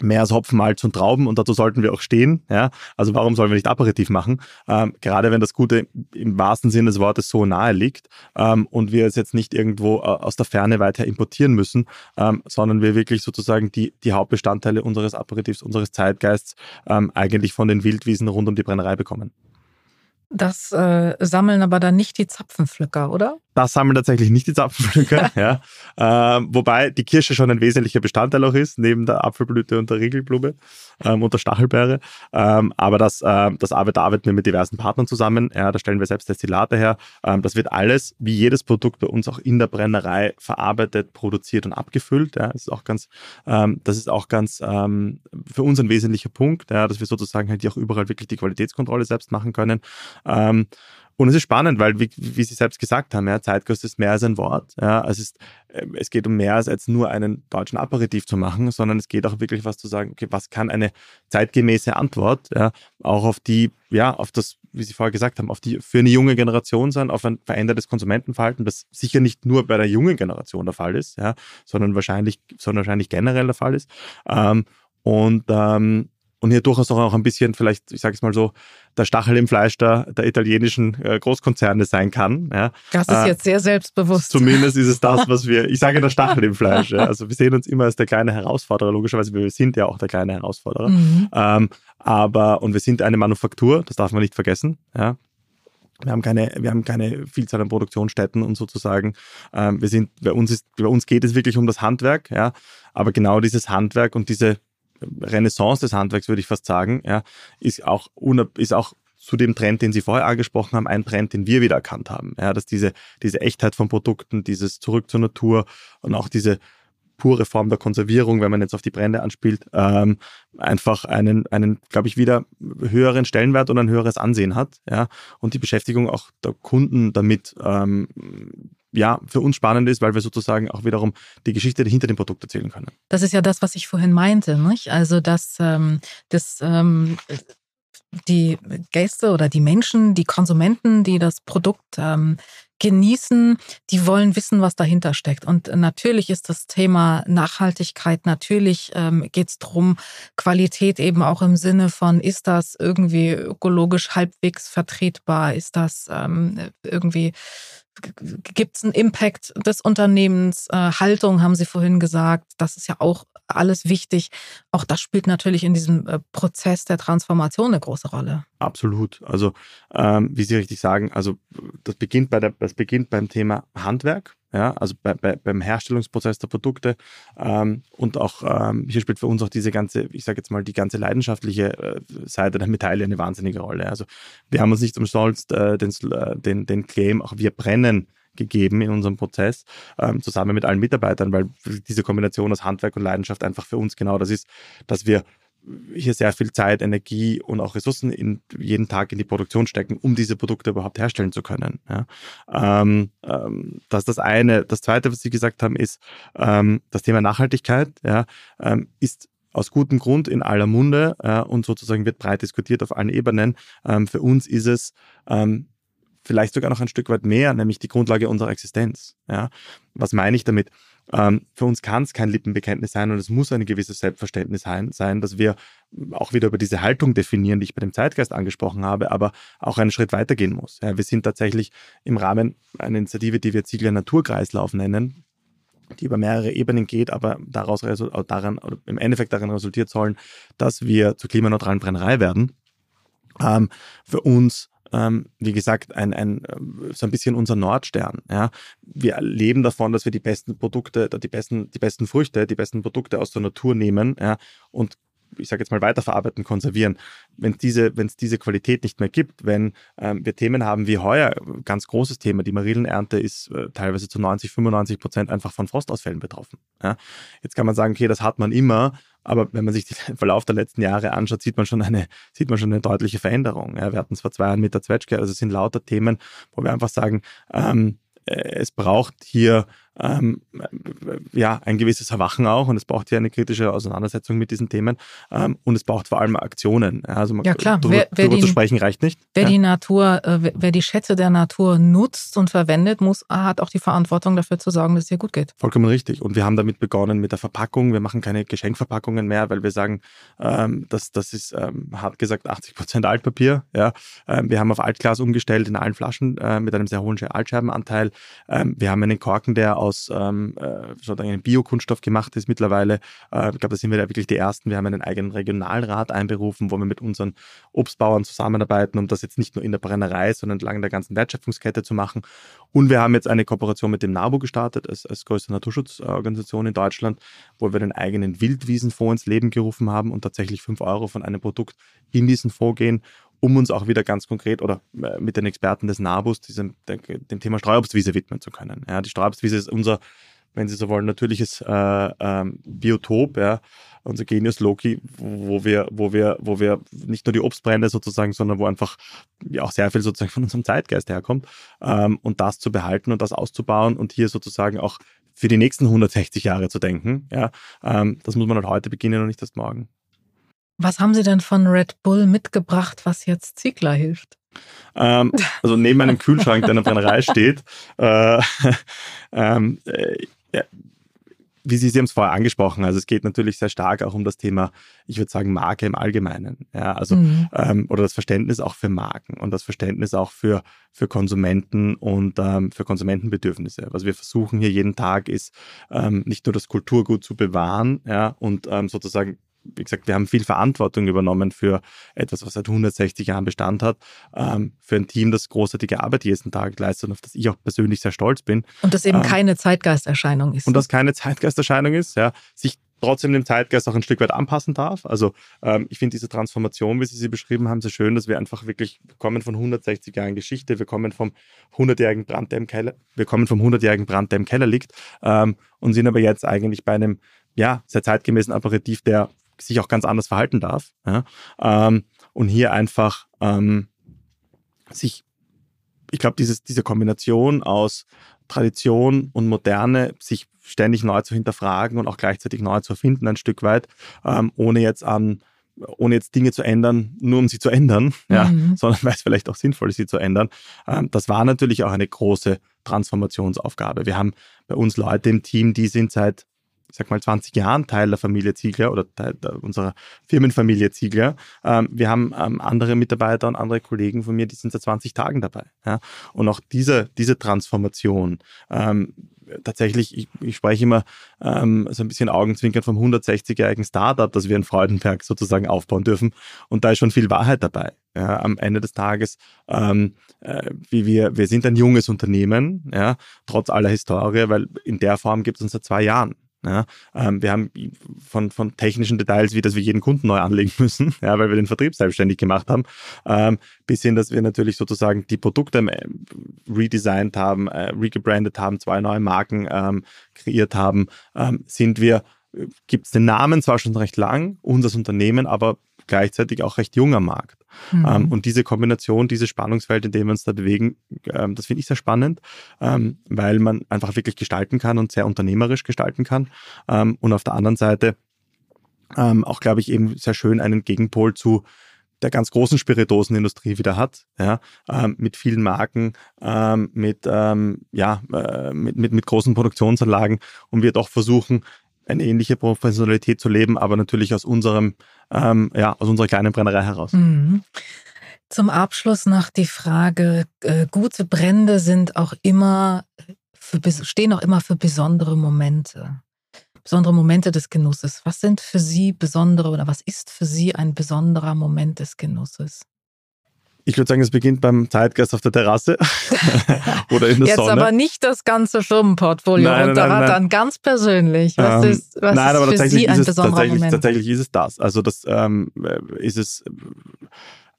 mehr als Hopfen, Malz und Trauben und dazu sollten wir auch stehen. Ja? Also warum sollen wir nicht Aperitif machen? Ähm, gerade wenn das Gute im wahrsten Sinne des Wortes so nahe liegt ähm, und wir es jetzt nicht irgendwo äh, aus der Ferne weiter importieren müssen, ähm, sondern wir wirklich sozusagen die, die Hauptbestandteile unseres Aperitifs, unseres Zeitgeists ähm, eigentlich von den Wildwiesen rund um die Brennerei bekommen. Das äh, sammeln aber dann nicht die Zapfenpflücker, oder? Das sammeln tatsächlich nicht die Zapfenpflücker, ja. Ähm, wobei die Kirsche schon ein wesentlicher Bestandteil auch ist, neben der Apfelblüte und der Riegelblume ähm, und der Stachelbeere. Ähm, aber das, äh, das arbeitet, arbeiten wir mit diversen Partnern zusammen. Ja, da stellen wir selbst Destillate her. Ähm, das wird alles, wie jedes Produkt bei uns auch in der Brennerei verarbeitet, produziert und abgefüllt. Ja, das ist auch ganz, ähm, das ist auch ganz ähm, für uns ein wesentlicher Punkt, ja, dass wir sozusagen halt auch überall wirklich die Qualitätskontrolle selbst machen können. Ähm, und es ist spannend, weil, wie, wie Sie selbst gesagt haben, ja, Zeitgeist ist mehr als ein Wort. Ja, es, ist, äh, es geht um mehr als, als nur einen deutschen Aperitif zu machen, sondern es geht auch wirklich was zu sagen, okay, was kann eine zeitgemäße Antwort ja, auch auf die, ja, auf das, wie Sie vorher gesagt haben, auf die für eine junge Generation sein, auf ein verändertes Konsumentenverhalten, das sicher nicht nur bei der jungen Generation der Fall ist, ja, sondern wahrscheinlich, sondern wahrscheinlich generell der Fall ist. Ähm, und ähm, und hier durchaus auch ein bisschen vielleicht, ich sage es mal so, der Stachel im Fleisch der, der italienischen äh, Großkonzerne sein kann. Ja. Das ist äh, jetzt sehr selbstbewusst. Zumindest ist es das, was wir, ich sage der Stachel im Fleisch. Ja. Also wir sehen uns immer als der kleine Herausforderer, logischerweise, wir sind ja auch der kleine Herausforderer. Mhm. Ähm, aber, und wir sind eine Manufaktur, das darf man nicht vergessen. Ja. Wir haben keine, wir haben keine Vielzahl an Produktionsstätten und sozusagen, ähm, wir sind, bei uns ist, bei uns geht es wirklich um das Handwerk, ja. Aber genau dieses Handwerk und diese Renaissance des Handwerks, würde ich fast sagen, ja, ist auch, ist auch zu dem Trend, den Sie vorher angesprochen haben, ein Trend, den wir wieder erkannt haben. Ja, dass diese, diese Echtheit von Produkten, dieses Zurück zur Natur und auch diese pure Form der Konservierung, wenn man jetzt auf die Brände anspielt, ähm, einfach einen, einen, glaube ich, wieder höheren Stellenwert und ein höheres Ansehen hat. Ja, und die Beschäftigung auch der Kunden damit ähm, ja, für uns spannend ist, weil wir sozusagen auch wiederum die Geschichte hinter dem Produkt erzählen können. Das ist ja das, was ich vorhin meinte, nicht? Also, dass ähm, das ähm, die Gäste oder die Menschen, die Konsumenten, die das Produkt ähm, genießen, die wollen wissen, was dahinter steckt. Und natürlich ist das Thema Nachhaltigkeit, natürlich ähm, geht es darum, Qualität eben auch im Sinne von, ist das irgendwie ökologisch halbwegs vertretbar, ist das ähm, irgendwie gibt es einen Impact des Unternehmens, äh, Haltung haben Sie vorhin gesagt, das ist ja auch alles wichtig. Auch das spielt natürlich in diesem äh, Prozess der Transformation eine große Rolle. Absolut. Also ähm, wie Sie richtig sagen, also das beginnt bei der, das beginnt beim Thema Handwerk. Ja, also bei, bei, beim Herstellungsprozess der Produkte ähm, und auch ähm, hier spielt für uns auch diese ganze, ich sage jetzt mal, die ganze leidenschaftliche äh, Seite der Metalle eine wahnsinnige Rolle. Also wir haben uns nicht umsonst äh, den, äh, den, den Claim, auch wir brennen gegeben in unserem Prozess, ähm, zusammen mit allen Mitarbeitern, weil diese Kombination aus Handwerk und Leidenschaft einfach für uns genau das ist, dass wir hier sehr viel Zeit, Energie und auch Ressourcen in, jeden Tag in die Produktion stecken, um diese Produkte überhaupt herstellen zu können. Ja. Ähm, ähm, das ist das eine. Das zweite, was Sie gesagt haben, ist ähm, das Thema Nachhaltigkeit. Ja, ähm, ist aus gutem Grund in aller Munde äh, und sozusagen wird breit diskutiert auf allen Ebenen. Ähm, für uns ist es ähm, vielleicht sogar noch ein Stück weit mehr, nämlich die Grundlage unserer Existenz. Ja. Was meine ich damit? Ähm, für uns kann es kein Lippenbekenntnis sein und es muss ein gewisses Selbstverständnis sein, dass wir auch wieder über diese Haltung definieren, die ich bei dem Zeitgeist angesprochen habe, aber auch einen Schritt weitergehen muss. Ja, wir sind tatsächlich im Rahmen einer Initiative, die wir Ziegler Naturkreislauf nennen, die über mehrere Ebenen geht, aber daraus daran, im Endeffekt darin resultiert sollen, dass wir zur klimaneutralen Brennerei werden. Ähm, für uns ähm, wie gesagt, ein, ein, äh, so ein bisschen unser Nordstern. Ja. Wir leben davon, dass wir die besten Produkte, die besten, die besten Früchte, die besten Produkte aus der Natur nehmen ja, und ich sage jetzt mal weiterverarbeiten, konservieren. Wenn es diese, wenn's diese Qualität nicht mehr gibt, wenn ähm, wir Themen haben wie heuer, ganz großes Thema, die Marillenernte ist äh, teilweise zu 90, 95 Prozent einfach von Frostausfällen betroffen. Ja. Jetzt kann man sagen, okay, das hat man immer, aber wenn man sich den Verlauf der letzten Jahre anschaut, sieht man schon eine, sieht man schon eine deutliche Veränderung. Ja, wir hatten es vor zwei Jahren mit der Zwetschge, also es sind lauter Themen, wo wir einfach sagen, ähm, äh, es braucht hier ähm, ja, ein gewisses Erwachen auch und es braucht hier eine kritische Auseinandersetzung mit diesen Themen ähm, und es braucht vor allem Aktionen. Also ja klar, drüber, wer, wer drüber die, zu sprechen reicht nicht. Wer ja. die Natur, äh, wer die Schätze der Natur nutzt und verwendet, muss, hat auch die Verantwortung dafür zu sorgen, dass es ihr gut geht. Vollkommen richtig. Und wir haben damit begonnen mit der Verpackung. Wir machen keine Geschenkverpackungen mehr, weil wir sagen, ähm, das, das ist ähm, hart gesagt 80 Prozent Altpapier. Ja. Ähm, wir haben auf Altglas umgestellt in allen Flaschen äh, mit einem sehr hohen Altscheibenanteil. Ähm, wir haben einen Korken, der aus ähm, äh, Biokunststoff gemacht ist mittlerweile. Äh, ich glaube, da sind wir da wirklich die Ersten. Wir haben einen eigenen Regionalrat einberufen, wo wir mit unseren Obstbauern zusammenarbeiten, um das jetzt nicht nur in der Brennerei, sondern entlang der ganzen Wertschöpfungskette zu machen. Und wir haben jetzt eine Kooperation mit dem NABU gestartet, als, als größte Naturschutzorganisation in Deutschland, wo wir den eigenen Wildwiesenfonds ins Leben gerufen haben und tatsächlich 5 Euro von einem Produkt in diesen Fonds gehen um uns auch wieder ganz konkret oder äh, mit den Experten des NABUS diesem, dem Thema Streuobstwiese widmen zu können. Ja, die Streuobstwiese ist unser, wenn Sie so wollen, natürliches äh, ähm, Biotop, ja, unser Genius Loki, wo wir, wo wir, wo wir nicht nur die Obstbrände sozusagen, sondern wo einfach ja auch sehr viel sozusagen von unserem Zeitgeist herkommt ähm, und das zu behalten und das auszubauen und hier sozusagen auch für die nächsten 160 Jahre zu denken. Ja, ähm, das muss man halt heute beginnen und nicht erst morgen. Was haben Sie denn von Red Bull mitgebracht, was jetzt Ziegler hilft? Ähm, also neben einem Kühlschrank, der in der Brennerei steht. Äh, ähm, äh, ja, wie Sie, Sie haben es vorher angesprochen, also es geht natürlich sehr stark auch um das Thema, ich würde sagen, Marke im Allgemeinen. Ja, also mhm. ähm, oder das Verständnis auch für Marken und das Verständnis auch für, für Konsumenten und ähm, für Konsumentenbedürfnisse. Was wir versuchen hier jeden Tag ist, ähm, nicht nur das Kulturgut zu bewahren, ja, und ähm, sozusagen wie gesagt, wir haben viel Verantwortung übernommen für etwas, was seit 160 Jahren Bestand hat, ähm, für ein Team, das großartige Arbeit jeden Tag leistet und auf das ich auch persönlich sehr stolz bin. Und das eben ähm, keine Zeitgeisterscheinung ist. Und das keine Zeitgeisterscheinung ist, ja, sich trotzdem dem Zeitgeist auch ein Stück weit anpassen darf. Also ähm, ich finde diese Transformation, wie Sie sie beschrieben haben, sehr schön, dass wir einfach wirklich, wir kommen von 160 Jahren Geschichte, wir kommen vom 100-jährigen Brand, der im Keller, wir kommen vom 100-jährigen Brand, der im Keller liegt ähm, und sind aber jetzt eigentlich bei einem ja, sehr zeitgemäßen Apparativ, der sich auch ganz anders verhalten darf. Ja? Ähm, und hier einfach ähm, sich, ich glaube, diese Kombination aus Tradition und Moderne, sich ständig neu zu hinterfragen und auch gleichzeitig neu zu erfinden, ein Stück weit, ähm, ohne jetzt an ohne jetzt Dinge zu ändern, nur um sie zu ändern, ja, mhm. sondern weil es vielleicht auch sinnvoll ist, sie zu ändern. Ähm, das war natürlich auch eine große Transformationsaufgabe. Wir haben bei uns Leute im Team, die sind seit sag mal, 20 Jahren Teil der Familie Ziegler oder Teil unserer Firmenfamilie Ziegler. Ähm, wir haben ähm, andere Mitarbeiter und andere Kollegen von mir, die sind seit 20 Tagen dabei. Ja? Und auch diese, diese Transformation, ähm, tatsächlich, ich, ich spreche immer ähm, so ein bisschen Augenzwinkern vom 160-jährigen Startup, das wir in Freudenberg sozusagen aufbauen dürfen. Und da ist schon viel Wahrheit dabei. Ja, am Ende des Tages, ähm, äh, wie wir, wir sind ein junges Unternehmen, ja, trotz aller Historie, weil in der Form gibt es uns seit zwei Jahren. Ja, ähm, wir haben von, von technischen Details, wie dass wir jeden Kunden neu anlegen müssen, ja, weil wir den Vertrieb selbstständig gemacht haben, ähm, bis hin, dass wir natürlich sozusagen die Produkte äh, redesigned haben, äh, regebrandet haben, zwei neue Marken ähm, kreiert haben, ähm, sind wir, äh, gibt es den Namen zwar schon recht lang, unser Unternehmen, aber gleichzeitig auch recht junger Markt. Mhm. Ähm, und diese Kombination, dieses Spannungsfeld, in dem wir uns da bewegen, ähm, das finde ich sehr spannend, ähm, weil man einfach wirklich gestalten kann und sehr unternehmerisch gestalten kann. Ähm, und auf der anderen Seite ähm, auch, glaube ich, eben sehr schön einen Gegenpol zu der ganz großen Spirituosenindustrie wieder hat, ja, ähm, mit vielen Marken, ähm, mit, ähm, ja, äh, mit, mit, mit großen Produktionsanlagen und wir doch versuchen, eine ähnliche Professionalität zu leben, aber natürlich aus unserem, ähm, ja, aus unserer kleinen Brennerei heraus. Mhm. Zum Abschluss noch die Frage: äh, Gute Brände sind auch immer für, stehen auch immer für besondere Momente, besondere Momente des Genusses. Was sind für Sie besondere oder was ist für Sie ein besonderer Moment des Genusses? Ich würde sagen, es beginnt beim Zeitgeist auf der Terrasse oder in der Jetzt Sonne. Jetzt aber nicht das ganze Firmenportfolio nein, runterrattern, nein, ganz persönlich. Was ähm, ist, was nein, ist aber für tatsächlich Sie ein ist es, besonderer tatsächlich, Moment? Tatsächlich ist es das. Also das ähm, ist es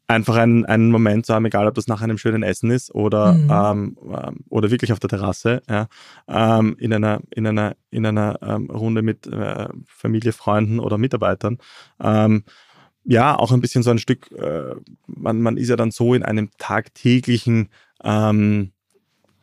einfach ein, einen Moment zu haben, egal ob das nach einem schönen Essen ist oder, mhm. ähm, ähm oder wirklich auf der Terrasse, ja, ähm, in einer, in einer, in einer ähm, Runde mit äh, Familie, Freunden oder Mitarbeitern. Ja, auch ein bisschen so ein Stück, äh, man, man ist ja dann so in einem tagtäglichen ähm,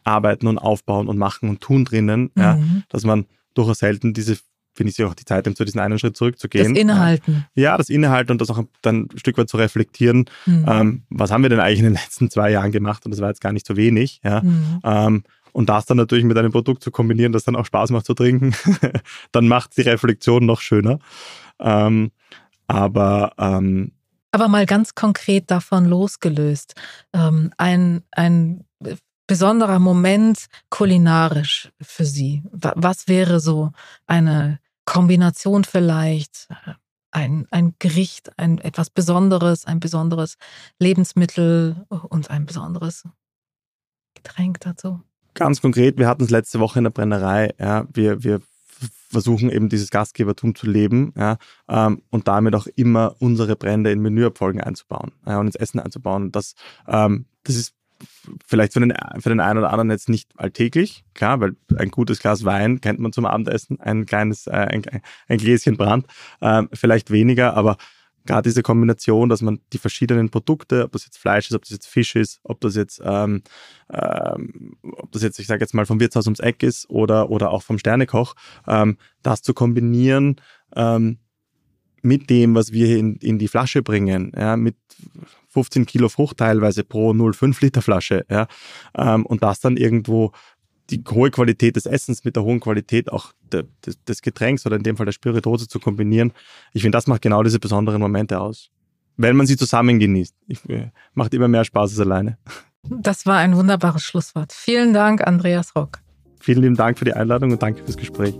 Arbeiten und Aufbauen und Machen und Tun drinnen, mhm. ja, dass man durchaus selten diese, finde ich, auch die Zeit nimmt, zu diesen einen Schritt zurückzugehen. Das Innehalten. Ja, das Innehalten und das auch dann ein Stück weit zu reflektieren. Mhm. Ähm, was haben wir denn eigentlich in den letzten zwei Jahren gemacht? Und das war jetzt gar nicht so wenig. Ja. Mhm. Ähm, und das dann natürlich mit einem Produkt zu kombinieren, das dann auch Spaß macht zu trinken, dann macht die Reflexion noch schöner. Ähm, aber ähm, aber mal ganz konkret davon losgelöst. Ähm, ein, ein besonderer Moment kulinarisch für Sie. Was wäre so eine Kombination vielleicht? Ein, ein Gericht, ein etwas Besonderes, ein besonderes Lebensmittel und ein besonderes Getränk dazu? Ganz konkret, wir hatten es letzte Woche in der Brennerei. Ja, wir, wir versuchen eben dieses Gastgebertum zu leben ja, ähm, und damit auch immer unsere Brände in Menüabfolgen einzubauen ja, und ins Essen einzubauen. Das, ähm, das ist vielleicht für den, für den einen oder anderen jetzt nicht alltäglich, klar, weil ein gutes Glas Wein kennt man zum Abendessen, ein kleines, äh, ein, ein Gläschen Brand, ähm, vielleicht weniger, aber gerade diese Kombination, dass man die verschiedenen Produkte, ob das jetzt Fleisch ist, ob das jetzt Fisch ist, ob das jetzt, ähm, ähm, ob das jetzt, ich sage jetzt mal, vom Wirtshaus ums Eck ist oder, oder auch vom Sternekoch, ähm, das zu kombinieren ähm, mit dem, was wir in, in die Flasche bringen, ja, mit 15 Kilo Frucht teilweise pro 0,5 Liter Flasche, ja, ähm, und das dann irgendwo die hohe Qualität des Essens mit der hohen Qualität auch de, de, des Getränks oder in dem Fall der Spiritose zu kombinieren. Ich finde, das macht genau diese besonderen Momente aus. Wenn man sie zusammen genießt. Ich, äh, macht immer mehr Spaß als alleine. Das war ein wunderbares Schlusswort. Vielen Dank, Andreas Rock. Vielen lieben Dank für die Einladung und danke fürs Gespräch.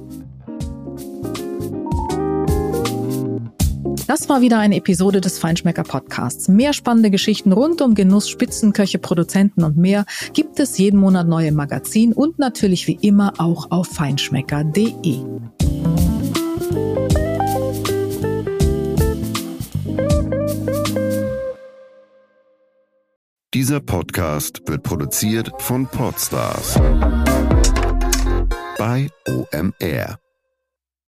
Das war wieder eine Episode des Feinschmecker Podcasts. Mehr spannende Geschichten rund um Genuss, Spitzenköche, Produzenten und mehr gibt es jeden Monat neu im Magazin und natürlich wie immer auch auf feinschmecker.de. Dieser Podcast wird produziert von Podstars bei OMR.